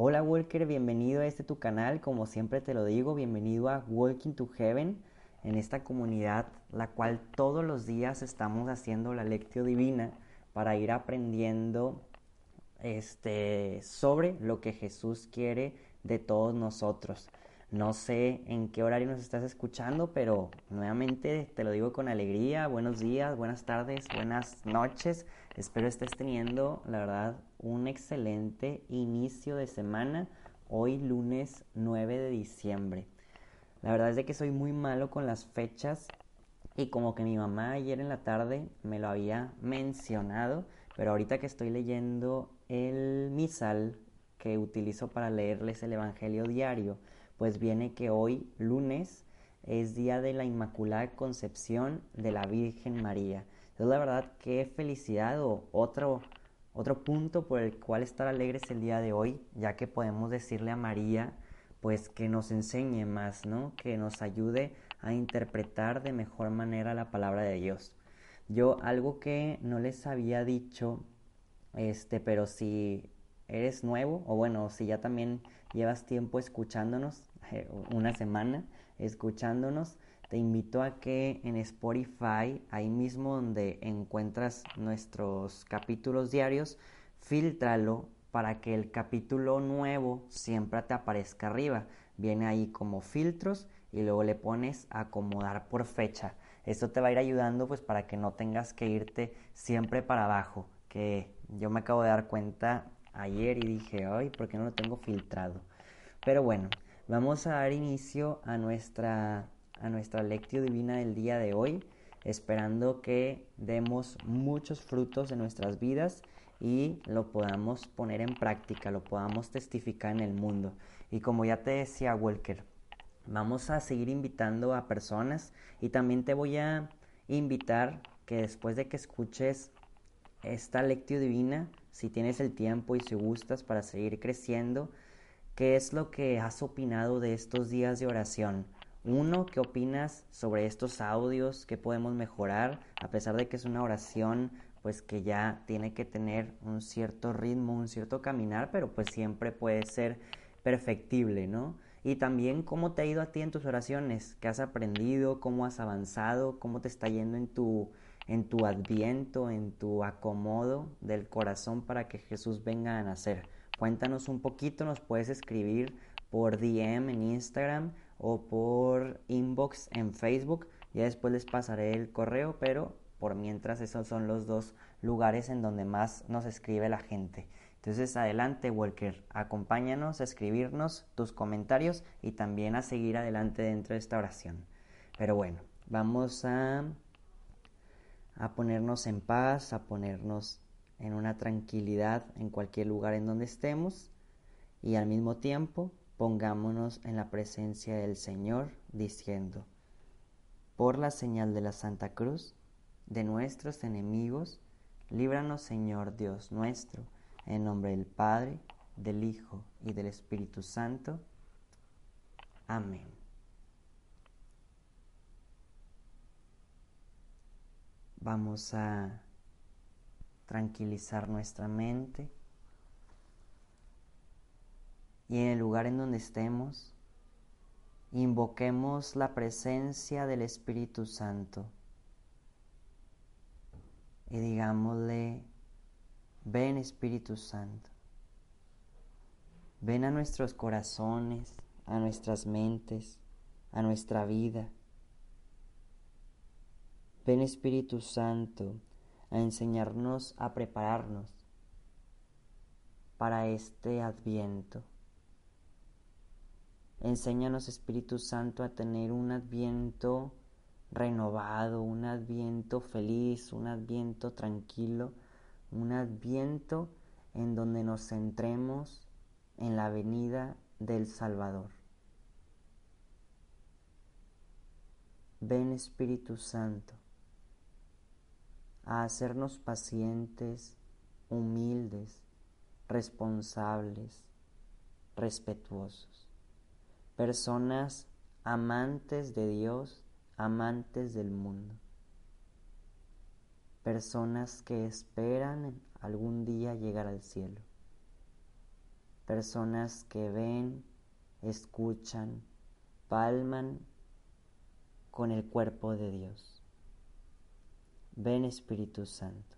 Hola Walker, bienvenido a este tu canal. Como siempre te lo digo, bienvenido a Walking to Heaven, en esta comunidad la cual todos los días estamos haciendo la lectio divina para ir aprendiendo este sobre lo que Jesús quiere de todos nosotros. No sé en qué horario nos estás escuchando, pero nuevamente te lo digo con alegría. Buenos días, buenas tardes, buenas noches. Espero estés teniendo, la verdad, un excelente inicio de semana. Hoy lunes 9 de diciembre. La verdad es de que soy muy malo con las fechas y como que mi mamá ayer en la tarde me lo había mencionado, pero ahorita que estoy leyendo el misal que utilizo para leerles el Evangelio diario, pues viene que hoy, lunes, es día de la Inmaculada Concepción de la Virgen María. Entonces, la verdad, qué felicidad o otro, otro punto por el cual estar alegres el día de hoy, ya que podemos decirle a María, pues que nos enseñe más, ¿no? Que nos ayude a interpretar de mejor manera la palabra de Dios. Yo algo que no les había dicho, este, pero si eres nuevo o bueno, si ya también llevas tiempo escuchándonos, una semana escuchándonos, te invito a que en Spotify, ahí mismo donde encuentras nuestros capítulos diarios, filtralo para que el capítulo nuevo siempre te aparezca arriba. Viene ahí como filtros y luego le pones acomodar por fecha. Esto te va a ir ayudando pues para que no tengas que irte siempre para abajo, que yo me acabo de dar cuenta ayer y dije, ay, ¿por qué no lo tengo filtrado? Pero bueno, vamos a dar inicio a nuestra, a nuestra lectio divina del día de hoy, esperando que demos muchos frutos en nuestras vidas y lo podamos poner en práctica, lo podamos testificar en el mundo. Y como ya te decía Walker, vamos a seguir invitando a personas y también te voy a invitar que después de que escuches esta lectio divina, si tienes el tiempo y si gustas para seguir creciendo, ¿qué es lo que has opinado de estos días de oración? Uno, ¿qué opinas sobre estos audios? ¿Qué podemos mejorar? A pesar de que es una oración, pues que ya tiene que tener un cierto ritmo, un cierto caminar, pero pues siempre puede ser perfectible, ¿no? Y también cómo te ha ido a ti en tus oraciones, qué has aprendido, cómo has avanzado, cómo te está yendo en tu en tu adviento, en tu acomodo del corazón para que Jesús venga a nacer. Cuéntanos un poquito, nos puedes escribir por DM en Instagram o por inbox en Facebook. Ya después les pasaré el correo, pero por mientras esos son los dos lugares en donde más nos escribe la gente. Entonces adelante Walker, acompáñanos a escribirnos tus comentarios y también a seguir adelante dentro de esta oración. Pero bueno, vamos a a ponernos en paz, a ponernos en una tranquilidad en cualquier lugar en donde estemos y al mismo tiempo pongámonos en la presencia del Señor diciendo, por la señal de la Santa Cruz, de nuestros enemigos, líbranos Señor Dios nuestro, en nombre del Padre, del Hijo y del Espíritu Santo. Amén. Vamos a tranquilizar nuestra mente y en el lugar en donde estemos, invoquemos la presencia del Espíritu Santo y digámosle, ven Espíritu Santo, ven a nuestros corazones, a nuestras mentes, a nuestra vida Ven Espíritu Santo a enseñarnos a prepararnos para este adviento. Enséñanos Espíritu Santo a tener un adviento renovado, un adviento feliz, un adviento tranquilo, un adviento en donde nos centremos en la venida del Salvador. Ven Espíritu Santo a hacernos pacientes, humildes, responsables, respetuosos, personas amantes de Dios, amantes del mundo, personas que esperan algún día llegar al cielo, personas que ven, escuchan, palman con el cuerpo de Dios. Ven Espíritu Santo.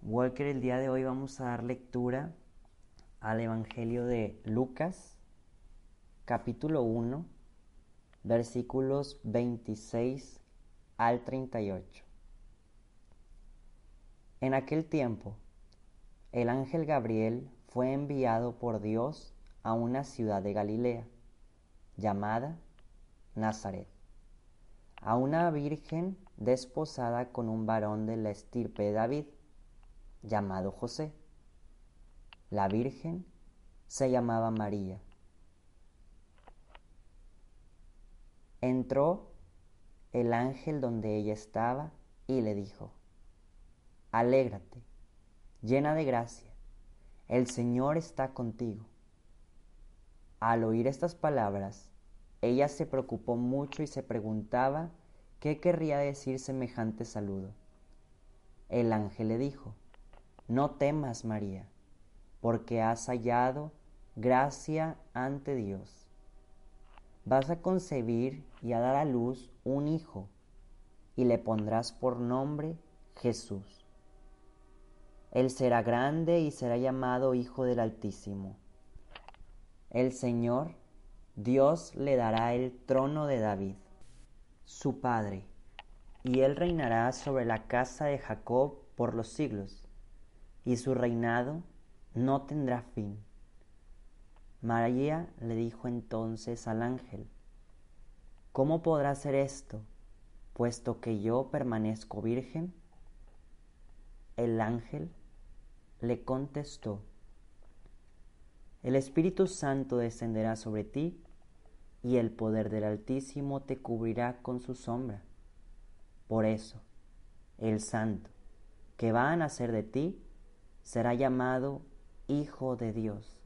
Walker, el día de hoy vamos a dar lectura al Evangelio de Lucas, capítulo 1, versículos 26 al 38. En aquel tiempo, el ángel Gabriel fue enviado por Dios a una ciudad de Galilea llamada Nazaret, a una virgen desposada con un varón de la estirpe de David, llamado José. La virgen se llamaba María. Entró el ángel donde ella estaba y le dijo, Alégrate, llena de gracia, el Señor está contigo. Al oír estas palabras, ella se preocupó mucho y se preguntaba qué querría decir semejante saludo. El ángel le dijo, No temas, María, porque has hallado gracia ante Dios. Vas a concebir y a dar a luz un hijo, y le pondrás por nombre Jesús. Él será grande y será llamado Hijo del Altísimo el Señor, Dios le dará el trono de David, su padre, y él reinará sobre la casa de Jacob por los siglos, y su reinado no tendrá fin. María le dijo entonces al ángel, ¿Cómo podrá ser esto, puesto que yo permanezco virgen? El ángel le contestó, el Espíritu Santo descenderá sobre ti y el poder del Altísimo te cubrirá con su sombra. Por eso, el Santo que va a nacer de ti será llamado Hijo de Dios.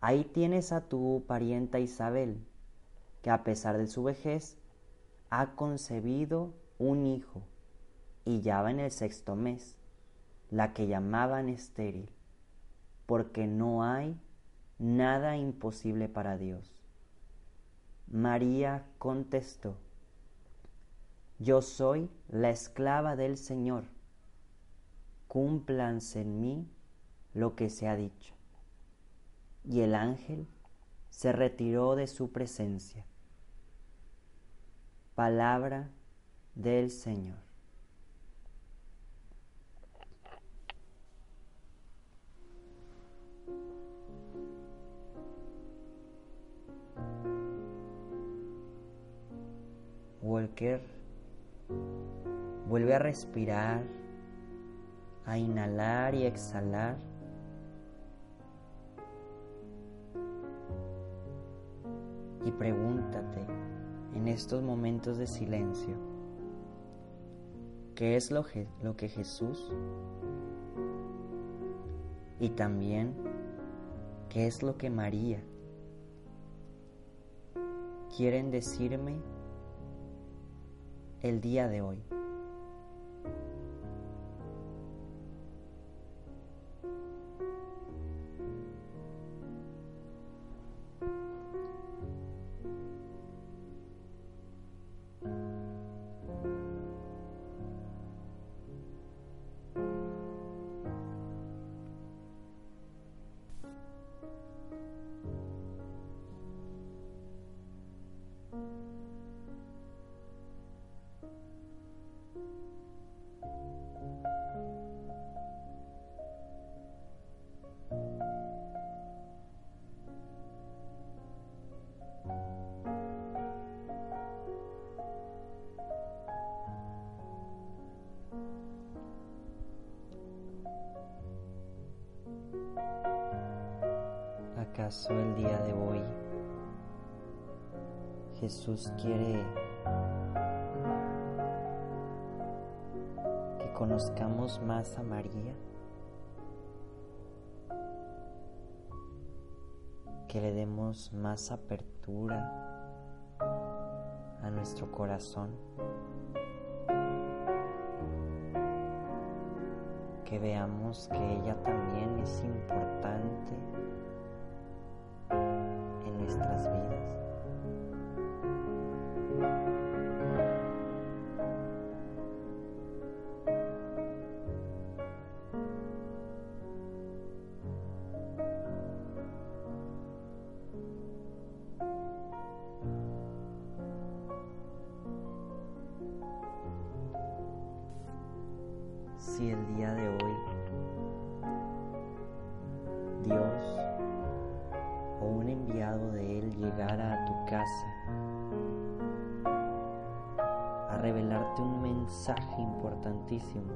Ahí tienes a tu parienta Isabel, que a pesar de su vejez ha concebido un hijo y ya va en el sexto mes, la que llamaban estéril porque no hay nada imposible para Dios. María contestó, Yo soy la esclava del Señor, cúmplanse en mí lo que se ha dicho. Y el ángel se retiró de su presencia. Palabra del Señor. Walker vuelve a respirar, a inhalar y exhalar. Y pregúntate en estos momentos de silencio, ¿qué es lo, que Jesús y también qué es lo que María quieren decirme el día de hoy. ¿Acaso el día de hoy Jesús quiere que conozcamos más a María? Que le demos más apertura a nuestro corazón. Que veamos que ella también es importante nuestras vidas. Si el día de hoy casa a revelarte un mensaje importantísimo,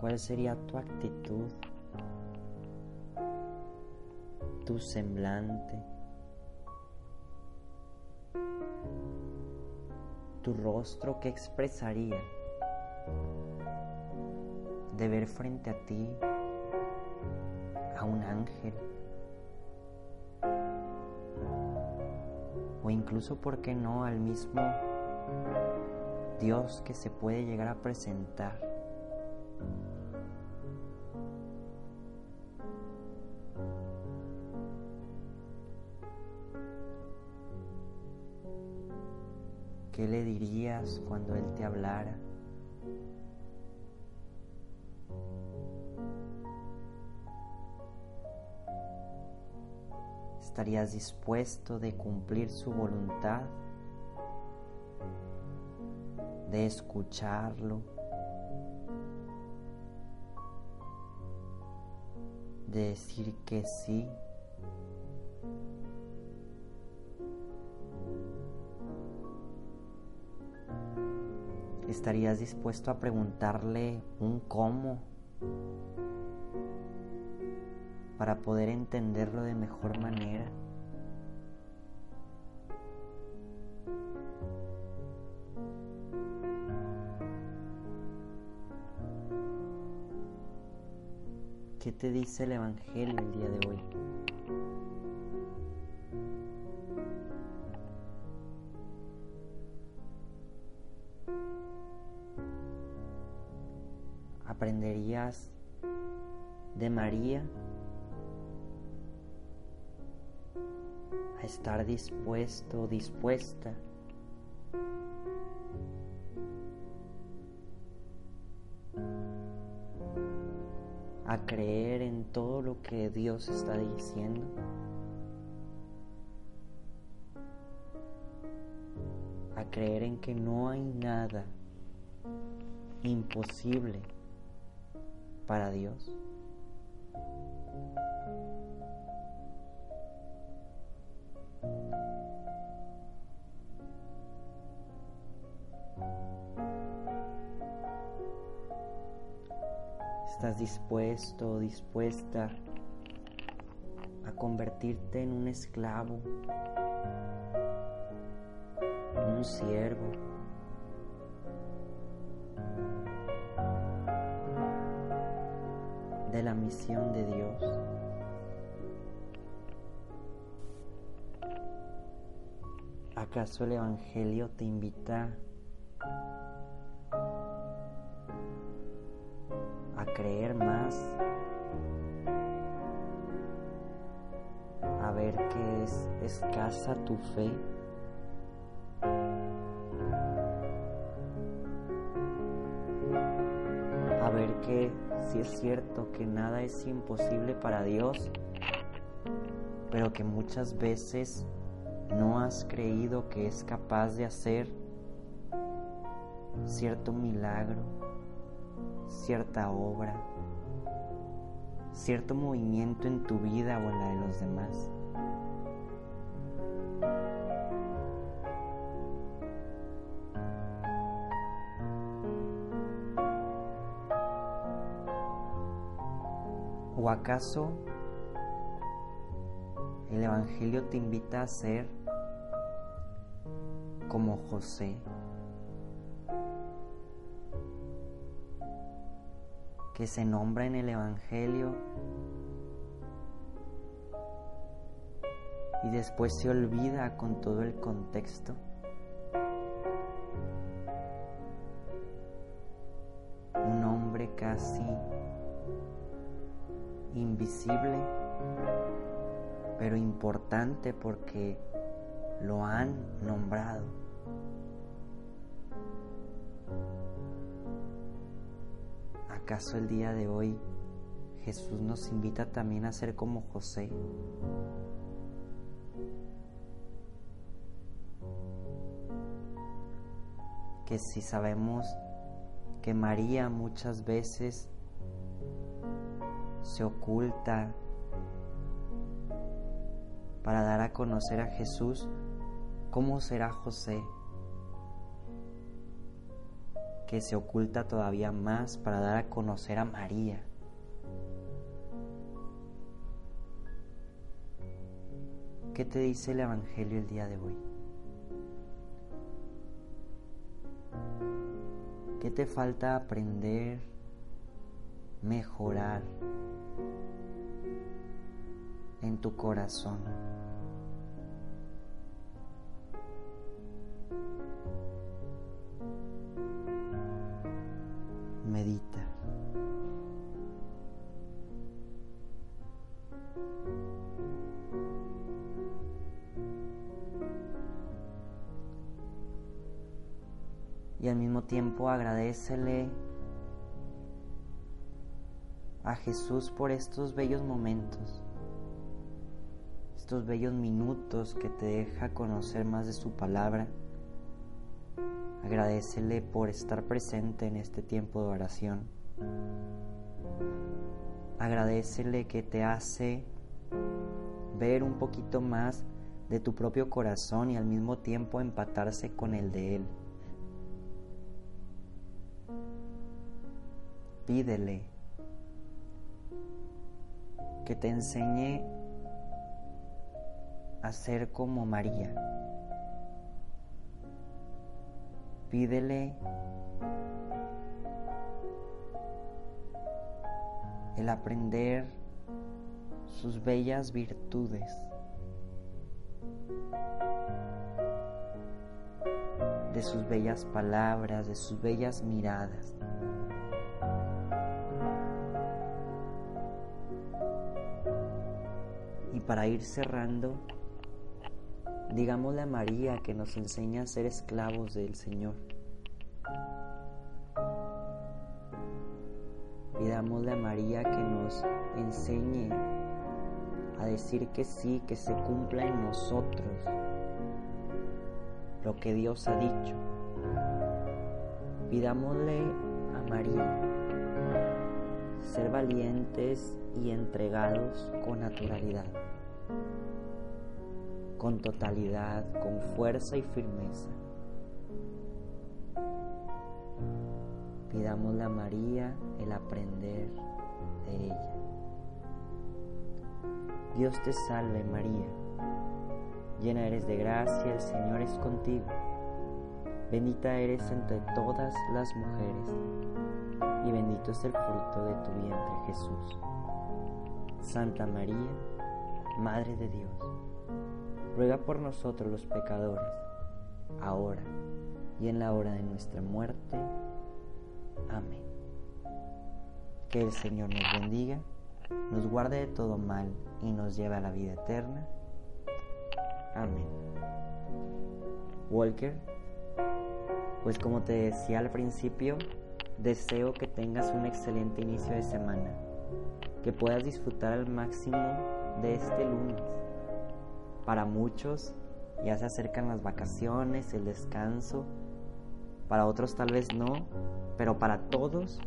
¿cuál sería tu actitud, tu semblante? tu rostro que expresaría de ver frente a ti a un ángel o incluso, ¿por qué no?, al mismo Dios que se puede llegar a presentar. ¿Qué le dirías cuando Él te hablara? ¿Estarías dispuesto de cumplir su voluntad? ¿De escucharlo? ¿De decir que sí? ¿Estarías dispuesto a preguntarle un cómo para poder entenderlo de mejor manera? ¿Qué te dice el Evangelio el día de hoy? aprenderías de María estar dispuesto dispuesta a creer en todo lo que Dios está diciendo. A creer en que no hay nada imposible para Dios. ¿Estás dispuesto o dispuesta a convertirte en un esclavo, un siervo? de la misión de Dios. ¿Acaso el Evangelio te invita creer más? A ver que es escasa tu fe. A ver que si es cierto que nada es imposible para Dios, pero que muchas veces no has creído que es capaz de hacer cierto milagro, cierta obra, cierto movimiento en tu vida o en la de los demás. ¿O acaso el Evangelio te invita a ser como José? Que se nombra en el Evangelio y después se olvida con todo el contexto. Un hombre casi invisible, pero importante porque ¿Acaso el día de hoy Jesús nos invita también a ser como José? Que si sabemos que María muchas veces se oculta para dar a conocer a Jesús, ¿cómo será José? Que se oculta todavía más para dar a conocer a María. ¿Qué te dice el Evangelio el día de hoy? ¿Qué te falta aprender, mejorar en tu corazón? Agradecele a Jesús por estos bellos momentos, estos bellos minutos que te deja conocer más de su palabra Agradecele por estar presente en este tiempo de oración. Agradecele que te hace ver un poquito más de tu propio corazón y al mismo tiempo empatarse con el de Él. Pídele que te enseñe a ser como María Pídele el aprender sus bellas virtudes. de sus bellas palabras, de sus bellas miradas. Para ir cerrando, Digámosle a María que nos enseña a ser esclavos del Señor. Pidámosle a María que nos enseñe a decir que sí, que se cumpla en nosotros lo que Dios ha dicho. Pidámosle a María ser valientes y entregados con naturalidad con totalidad, con fuerza y firmeza. Pidámosle a María el aprender de ella. Dios te salve María, llena eres de gracia, el Señor es contigo. Bendita eres entre todas las mujeres, y bendito es el fruto de tu vientre Jesús. Santa María, Madre de Dios ruega por nosotros los pecadores, ahora y en la hora de nuestra muerte. Amén. Que el Señor nos bendiga, nos guarde de todo mal y nos lleve a la vida eterna. Amén. Walker, pues como te decía al principio, deseo que tengas un excelente inicio de semana, que puedas disfrutar al máximo de este lunes para muchos ya se acercan las vacaciones, el descanso, para otros tal vez no, pero para todos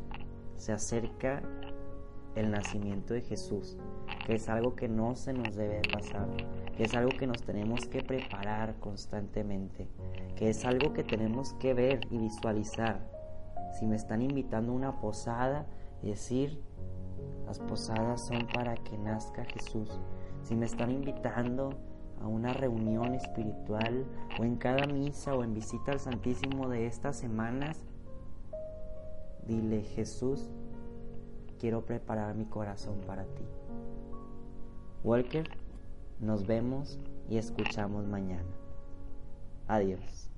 se acerca el nacimiento de Jesús, que es algo que no se nos debe pasar, que es algo que nos tenemos que preparar constantemente, que es algo que tenemos que ver y visualizar. Si me están invitando a una posada, decir, Las posadas son para que nazca Jesús. Si me están invitando a una reunión espiritual o en cada misa o en visita al Santísimo de estas semanas, dile Jesús, quiero preparar mi corazón para ti. Walker, nos vemos y escuchamos mañana. Adiós.